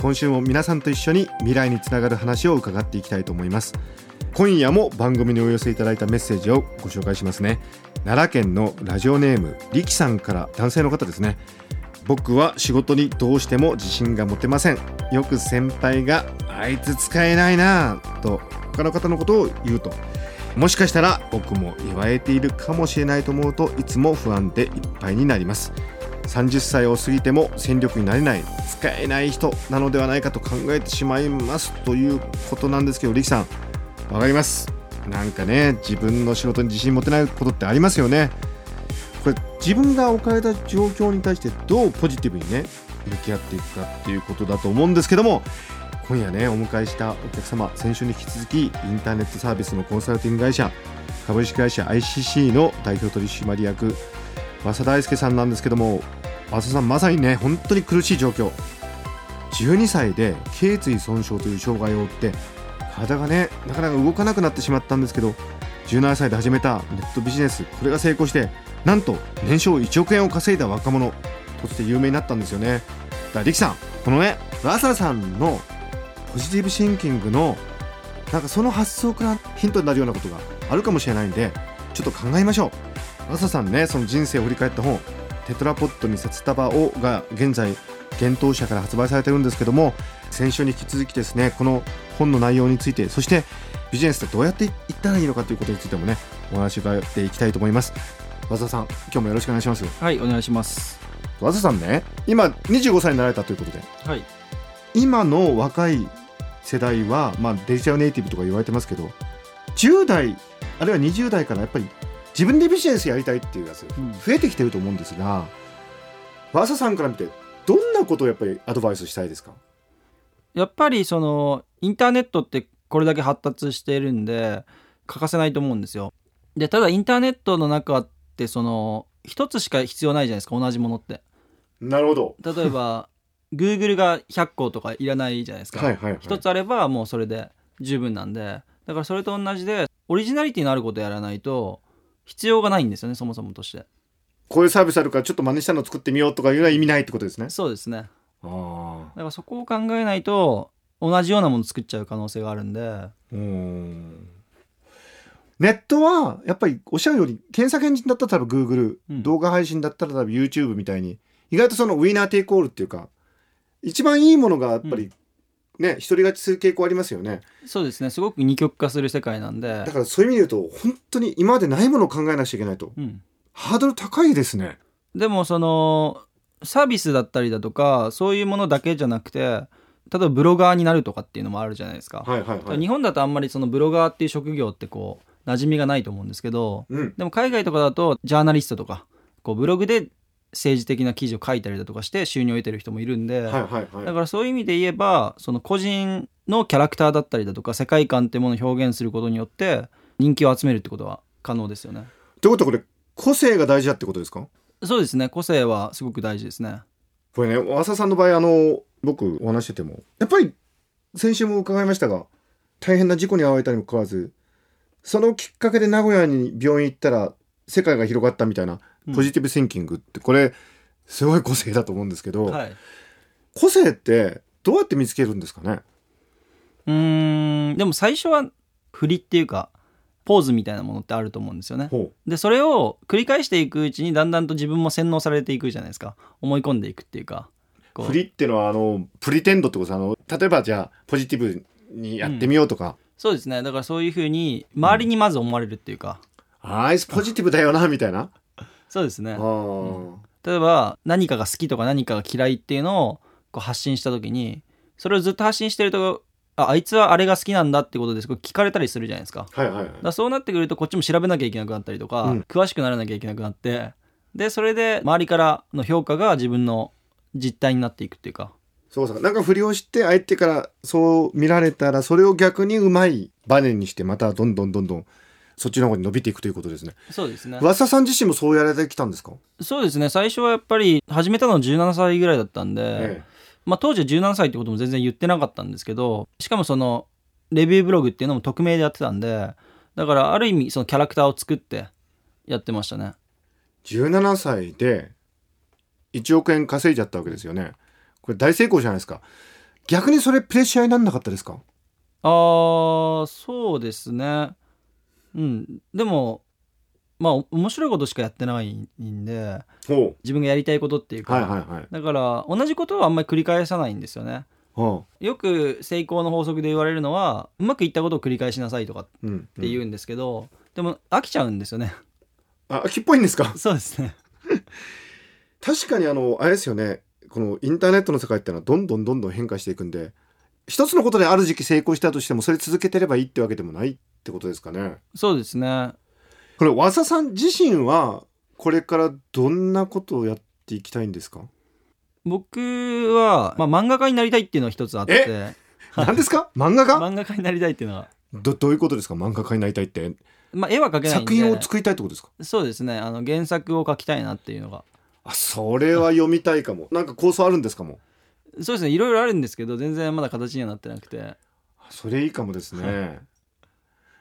今週も皆さんと一緒に未来につながる話を伺っていきたいと思います。今夜も番組にお寄せいただいたメッセージをご紹介しますね。奈良県のラジオネーム力さんから男性の方ですね。僕は仕事にどうしても自信が持てません。よく先輩があいつ使えないなぁと他の方のことを言うと。もしかしたら僕も言われているかもしれないと思うといつも不安でいっぱいになります。30歳を過ぎても戦力になれない使えない人なのではないかと考えてしまいますということなんですけど力さんわかります。なんかね自分の仕事に自信持てないことってありますよね。これ自分が置かれた状況に対してどうポジティブにね向き合っていくかっていうことだと思うんですけども今夜ねお迎えしたお客様先週に引き続きインターネットサービスのコンサルティング会社株式会社 ICC の代表取締役和佐大輔さんなんですけども和佐さんまさにね本当に苦しい状況。12歳で頸椎損傷という障害を負って体がねなかなか動かなくなってしまったんですけど17歳で始めたネットビジネスこれが成功してなんと年商1億円を稼いだ若者として有名になったんですよね。だから力さんこのね和佐さんのポジティブシンキングのなんかその発想からヒントになるようなことがあるかもしれないんでちょっと考えましょう。和佐さんねその人生を振り返った本テトラポットに札束をが現在幻冬社から発売されてるんですけども先週に引き続きですねこの本の内容についてそしてビジネスってどうやっていったらいいのかということについてもねお話を伺っていきたいと思います。和田さん今日もよろしくお願いします。はいお願いします。和田さんね今25歳になられたということではい。今の若い世代は、まあ、デジタルネイティブとか言われてますけど10代あるいは20代からやっぱり自分でビジネスやりたいっていうやつうん。増えてきてると思うんですが、和田さんから見てどんなことをやっぱりアドバイスしたいですか？やっぱりそのインターネットってこれだけ発達しているんで欠かせないと思うんですよ。でただインターネットの中ってその一つしか必要ないじゃないですか同じものって。なるほど。例えば Google が100個とかいらないじゃないですか、はいはいはい。一つあればもうそれで十分なんで。だからそれと同じでオリジナリティのあることやらないと必要がないんですよねそもそもとして。こういうサービスあるからちょっと真似したの作ってみようとかいうのは意味ないってことですね。そうですね。あだからそこを考えないと同じようなもの作っちゃう可能性があるんで。あうん。ネットはやっぱりおっしゃるように検索エンジンだったら多分 Google、うん。動画配信だったら多分 YouTube みたいに意外とそのウィナーテイクオールっていうか一番いいものがやっぱり、ね独り勝ちする傾向ありますよね。そうですね。すごく二極化する世界なんで。だからそういう意味で言うと本当に今までないものを考えなくちゃいけないと。うん、ハードル高いですね。でもそのサービスだったりだとかそういうものだけじゃなくて例えばブロガーになるとかっていうのもあるじゃないですか、はいはいはい。日本だとあんまりそのブロガーっていう職業ってこう馴染みがないと思うんですけどうん。でも海外とかだとジャーナリストとかこうブログで政治的な記事を書いたりだとかして収入を得てる人もいるんで、はいはいはい。だからそういう意味で言えばその個人のキャラクターだったりだとか世界観っていうものを表現することによって人気を集めるってことは可能ですよね。ということはこれ個性が大事だってことですか？そうですね。個性はすごく大事ですね。これね浅田さんの場合あの僕お話ししててもやっぱり先週も伺いましたが大変な事故に遭われたにもかかわらずそのきっかけで名古屋に病院行ったら世界が広がったみたいなうんポジティブシンキングってこれすごい個性だと思うんですけど、はい。個性ってどうやって見つけるんですかね？うーん。でも最初は振りっていうかポーズみたいなものってあると思うんですよね。ほでそれを繰り返していくうちにだんだんと自分も洗脳されていくじゃないですか。思い込んでいくっていうか。こう。うフリっていうのはあのプリテンドってことあの例えばじゃあポジティブにやってみようとか、そうですね。だからそういうふうに周りにまず思われるっていうか、あいつポジティブだよなみたいなそうですね。あー。例えば何かが好きとか何かが嫌いっていうのをこう発信した時にそれをずっと発信してるとああいつはあれが好きなんだってことですごい聞かれたりするじゃないですか。はいはいはい。だからそうなってくるとこっちも調べなきゃいけなくなったりとか、うん。詳しくならなきゃいけなくなってでそれで周りからの評価が自分の実態になっていくっていうか。そうそうなんか不良して相手からそう見られたらそれを逆にうまいバネにしてまたどんどんどんどんそっちの方に伸びていくということですね。そうですね。和田さん自身もそうやられてきたんですか、そうですね。最初はやっぱり始めたのは17歳ぐらいだったんで、えまあ、当時は17歳ってことも全然言ってなかったんですけどしかもそのレビューブログっていうのも匿名でやってたんでだからある意味そのキャラクターを作ってやってましたね。17歳で1億円稼いじゃったわけですよね。これ大成功じゃないですか。逆にそれプレッシャーになんなかったですか？あーそうですねうん。でもまあお面白いことしかやってないんでほ自分がやりたいことっていううか、はいはいはい。だから同じことはあんまり繰り返さないんですよね。ほよく成功の法則で言われるのはうまくいったことを繰り返しなさいとかっう、うん、て言うんですけど、でも飽きちゃうんですよね。あ秋っぽいんですか？そうですね。確かにあのあれですよね。このインターネットの世界ってのはどんどんどんどん変化していくんで一つのことである時期成功したとしてもそれ続けてればいいってわけでもないってことですかね。そうですね。これ和佐さん自身はこれからどんなことをやっていきたいんですか？僕は、まあ、漫画家になりたいっていうのが一つあって。何ですか？漫画家？漫画家になりたいっていうのは、どどういうことですか？漫画家になりたいって。まあ、絵は描けないんで。作品を作りたいってことですか？そうですね。あの原作を描きたいなっていうのが。あそれは読みたいかも。なんか構想あるんですかも？そうですね。いろいろあるんですけど全然まだ形にはなってなくて。それいいかもですね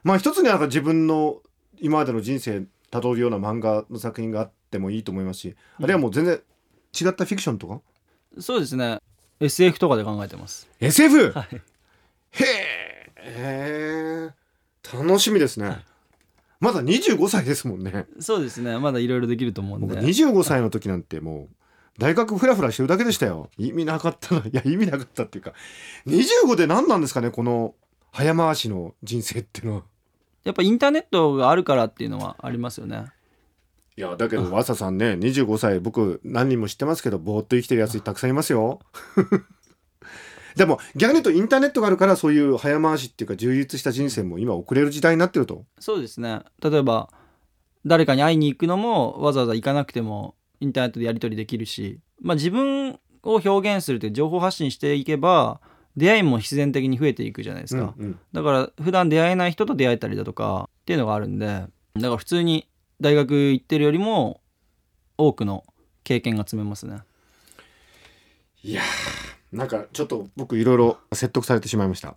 まあ一つにはなんか自分の今までの人生たどるような漫画の作品があってもいいと思いますし、あるいはもう全然違ったフィクションとか？そうですね。SF とかで考えてます。SF? はい。へえ楽しみですね。まだ25歳ですもんね。そうですね。まだいろいろできると思うん僕で25歳の時なんてもう大学フラフラしてるだけでしたよ。意味なかったな。いや意味なかったっていうか。25で何なんですかねこの早回しの人生っていうのはやっぱインターネットがあるからっていうのはありますよね。いやだけど和佐さんね25歳僕何人も知ってますけどぼーっと生きてるやつたくさんいますよ。でも逆に言うとインターネットがあるからそういう早回しっていうか充実した人生も今送れる時代になってると。そうですね。例えば誰かに会いに行くのもわざわざ行かなくてもインターネットでやり取りできるし、まあ、自分を表現するという情報発信していけば出会いも必然的に増えていくじゃないですか、うんうん。だから普段出会えない人と出会えたりだとかっていうのがあるんでだから普通に大学行ってるよりも多くの経験が積めますね。いやーなんかちょっと僕いろいろ説得されてしまいました。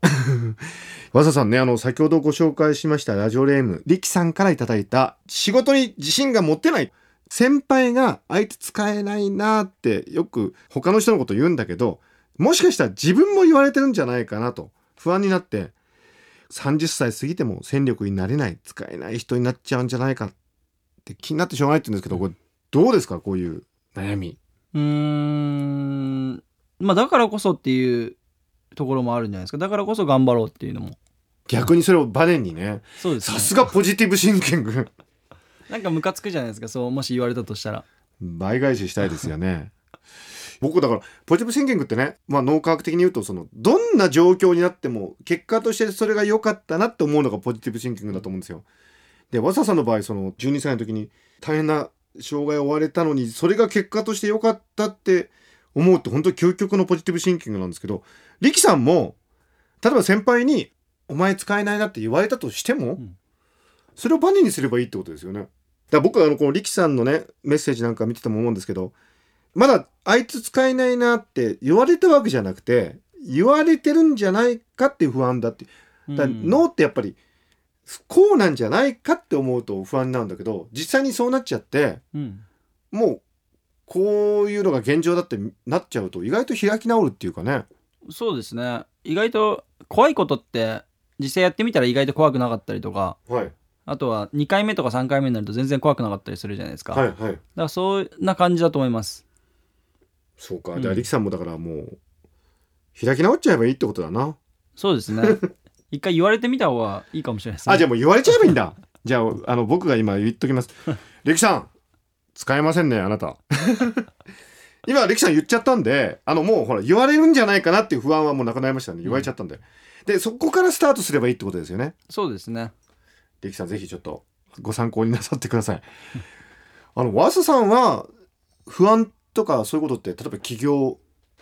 和佐さんねあの先ほどご紹介しましたラジオネーム力さんからいただいた仕事に自信が持ってない。先輩があいつ使えないなってよく他の人のこと言うんだけどもしかしたら自分も言われてるんじゃないかなと不安になって30歳過ぎても戦力になれない使えない人になっちゃうんじゃないかって気になってしょうがないって言うんですけどこれどうですか？こういう悩み。うーん。まあだからこそっていうところもあるんじゃないですか。だからこそ頑張ろうっていうのも。逆にそれをバネにね。そうですね。さすがポジティブシンキング。なんかムカつくじゃないですか。そうもし言われたとしたら。倍返ししたいですよね僕だからポジティブシンキングってね、まあ、脳科学的に言うとそのどんな状況になっても結果としてそれが良かったなって思うのがポジティブシンキングだと思うんですよで和佐さんの場合その12歳の時に大変な障害を負われたのにそれが結果として良かったって思うって本当に究極のポジティブシンキングなんですけど力さんも例えば先輩に「お前使えないな」って言われたとしても、んそれをバネにすればいいってことですよね。だから僕はあのこの力さんのねメッセージなんか見てても思うんですけどまだあいつ使えないなって言われたわけじゃなくて言われてるんじゃないかっていう不安だって。だ脳ってやっぱりこうなんじゃないかって思うと不安になるんだけど実際にそうなっちゃってうん。もうこういうのが現状だってなっちゃうと意外と開き直るっていうかね。そうですね。意外と怖いことって実際やってみたら意外と怖くなかったりとかはい。あとは2回目とか3回目になると全然怖くなかったりするじゃないですか、だかはい。はいらそんな感じだと思いますそうか。うん。じゃあ力さんもだからもう開き直っちゃえばいいってことだな。そうですね。一回言われてみた方がいいかもしれないですね。あじゃあもう言われちゃえばいいんだ。じゃああの僕が今言っときます。力さん使えませんねあなた。今力さん言っちゃったんであのもうほら言われるんじゃないかなっていう不安はもうなくなりましたね言われちゃったんで、でそこからスタートすればいいってことですよね。そうですね。力さんぜひちょっとご参考になさってください。あのワースさんは不安とかそういうことって例えば起業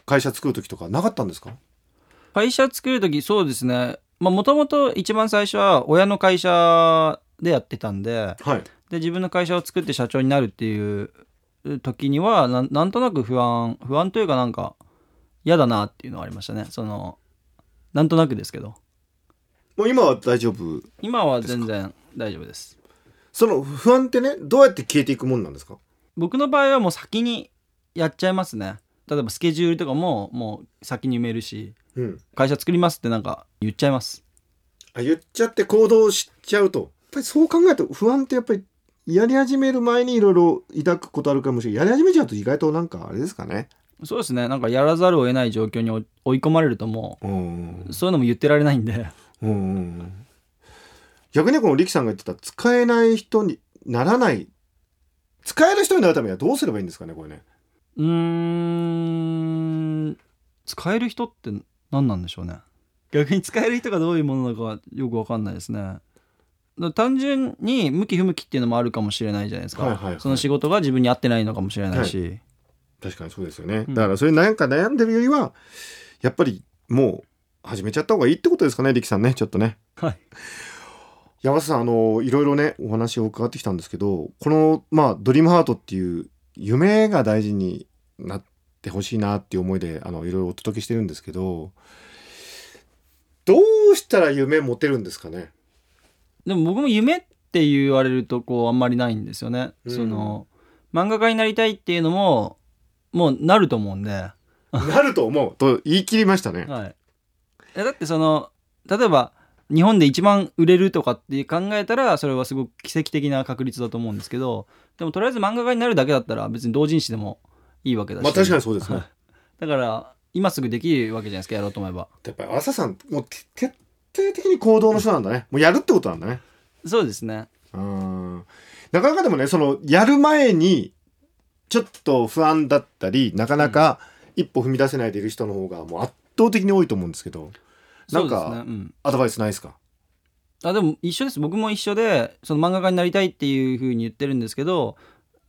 会社作る時とかなかったんですか？会社作る時そうですね。まあもともと一番最初は親の会社でやってたんではい。で自分の会社を作って社長になるっていう時にはなんなんとなく不安不安というかなんか嫌だなっていうのはありましたね。そのなんとなくですけど。もう今は大丈夫？今は全然大丈夫です。その不安ってねどうやって消えていくもんなんですか？僕の場合はもう先にやっちゃいますね。例えばスケジュールとかももう先に埋めるしうん。会社作りますってなんか言っちゃいます。あ言っちゃって行動しちゃうと。やっぱりそう考えると不安ってやっぱりやり始める前にいろいろ抱くことあるかもしれない。やり始めちゃうと意外となんかあれですかね。そうですね。なんかやらざるを得ない状況に追い込まれるともうそういうのも言ってられないんで。うん。逆にこの力さんが言ってた使えない人にならない。使える人になるためにはどうすればいいんですかねこれねうーん使える人って何なんでしょうね。逆に使える人がどういうものなのかはよく分かんないですね。単純に向き不向きっていうのもあるかもしれないじゃないですか、はいはいはい。その仕事が自分に合ってないのかもしれないし、確かにそうですよね、うん。だからそれなんか悩んでるよりはやっぱりもう始めちゃった方がいいってことですかね力さんねちょっとね。はい。山下さんあのいろいろねお話を伺ってきたんですけどこのまあドリームハートっていう夢が大事になってほしいなっていう思いであのいろいろお届けしてるんですけどどうしたら夢持てるんですかね？でも僕も夢って言われるとこうあんまりないんですよね、うん。その漫画家になりたいっていうのももうなると思うんで、はなると思う。と言い切りましたね。い、えだってその例えば日本で一番売れるとかって考えたらそれはすごく奇跡的な確率だと思うんですけどでもとりあえず漫画家になるだけだったら別に同人誌でもいいわけだし、まあ確かにそうですね。は いだから今すぐできるわけじゃないですかやろうと思えばやっぱり朝さんもうて徹底的に行動の人なんだね。もうやるってことなんだね。そうですねうん。なかなかでもねそのやる前にちょっと不安だったりなかなか一歩踏み出せないでいる人の方がもう圧倒的に多いと思うんですけどなんですねかうん。アドバイスないですか？あでも一緒です。僕も一緒でその漫画家になりたいっていうふうに言ってるんですけど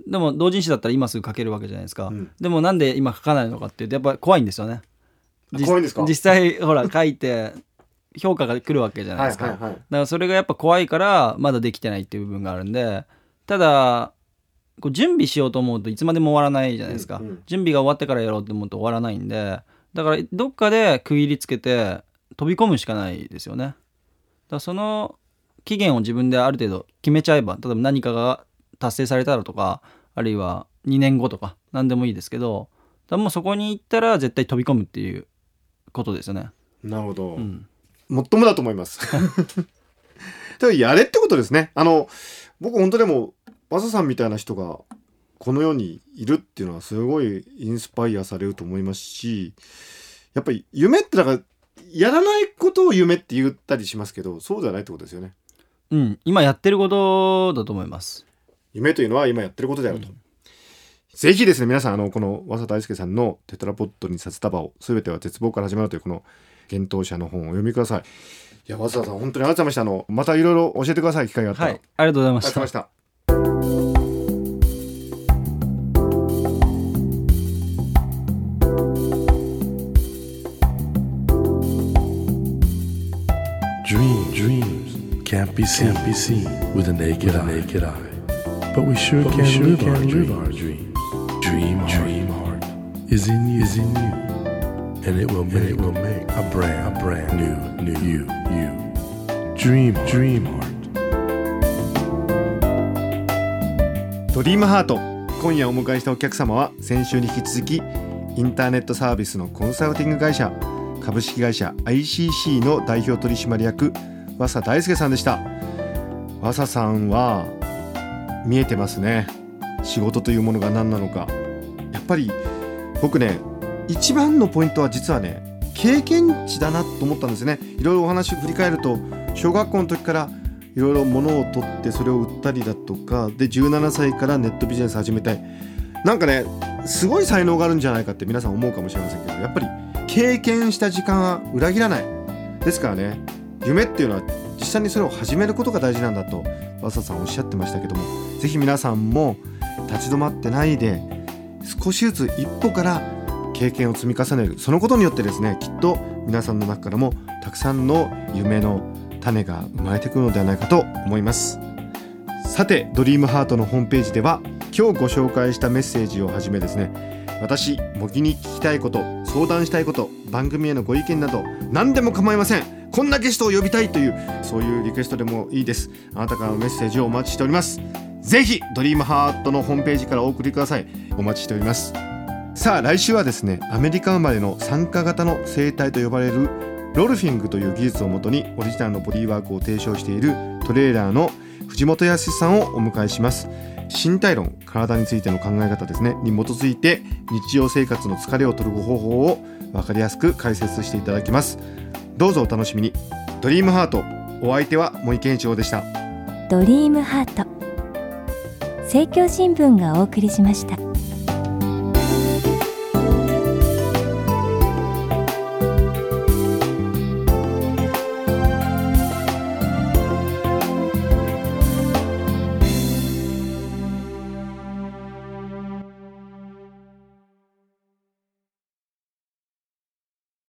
でも同人誌だったら今すぐ書けるわけじゃないですか、うん。でもなんで今書かないのかっていうとやっぱり怖いんですよね。じ怖いんですか？実際ほら書いて評価が来るわけじゃないですか、はいはいはい。だからそれがやっぱ怖いからまだできてないっていう部分があるんでただこう準備しようと思うといつまでも終わらないじゃないですか、うんうん。準備が終わってからやろうと思うと終わらないんでだからどっかで区切りつけて飛び込むしかないですよねだその期限を自分である程度決めちゃえば例えば何かが達成されたらとかあるいは2年後とか何でもいいですけどだもうそこに行ったら絶対飛び込むっていうことですよねなるほど、うんもっともだと思います。だからやれってことですね。あの僕本当でもマサさんみたいな人がこの世にいるっていうのはすごいインスパイアされると思いますしやっぱり夢ってだからやらないことを夢って言ったりしますけどそうじゃないってことですよね。うん今やってることだと思います夢というのは今やってることであると。ぜひですね皆さんあのこの和佐大輔さんの「テトラポットに札束を全ては絶望から始まる」というこの幻冬者の本をお読みください。いや和佐さん本当にありがとうございましたあのまたいろいろ教えてください機会があったら。はいありがとうございまありがとうごしざ can't be seen, can't be seen with a naked, eye. naked eye. But we sure But can, we sure live, can our live dreams. our dreams. Dream, dream heart is in you, is in you, and it will make, it will make a brand, a brand new, new you, you. Dream, dream heart. ドリームハート今夜お迎えしたお客様は先週に引き続きインターネットサービスのコンサルティング会社株式会社 ICC の代表取締役和佐大輔さんでした。和佐さんは見えてますね。仕事というものが何なのか。やっぱり僕ね一番のポイントは実はね経験値だなと思ったんですね。いろいろお話を振り返ると小学校の時からいろいろ物を取ってそれを売ったりだとかで17歳からネットビジネス始めたい。なんかねすごい才能があるんじゃないかって皆さん思うかもしれませんけどやっぱり経験した時間は裏切らない。ですからね夢っていうのは実際にそれを始めることが大事なんだと和佐さんおっしゃってましたけどもぜひ皆さんも立ち止まってないで少しずつ一歩から経験を積み重ねる。そのことによってですねきっと皆さんの中からもたくさんの夢の種が生まれてくるのではないかと思います。さてドリームハートのホームページでは今日ご紹介したメッセージをはじめですね私模擬に聞きたいこと相談したいこと番組へのご意見など何でも構いません。こんなゲストを呼びたいというそういうリクエストでもいいです。あなたからのメッセージをお待ちしております。ぜひドリームハートのホームページからお送りください。お待ちしております。さあ来週はですねアメリカ生まれの参加型の生態と呼ばれるロルフィングという技術をもとにオリジナルのボディワークを提唱しているトレーラーの藤本康さんをお迎えします。身体論体についての考え方ですね。に基づいて日常生活の疲れを取る方法を分かりやすく解説していただきます。どうぞお楽しみに。ドリームハート。お相手は森健一郎でした。ドリームハート。政教新聞がお送りしました。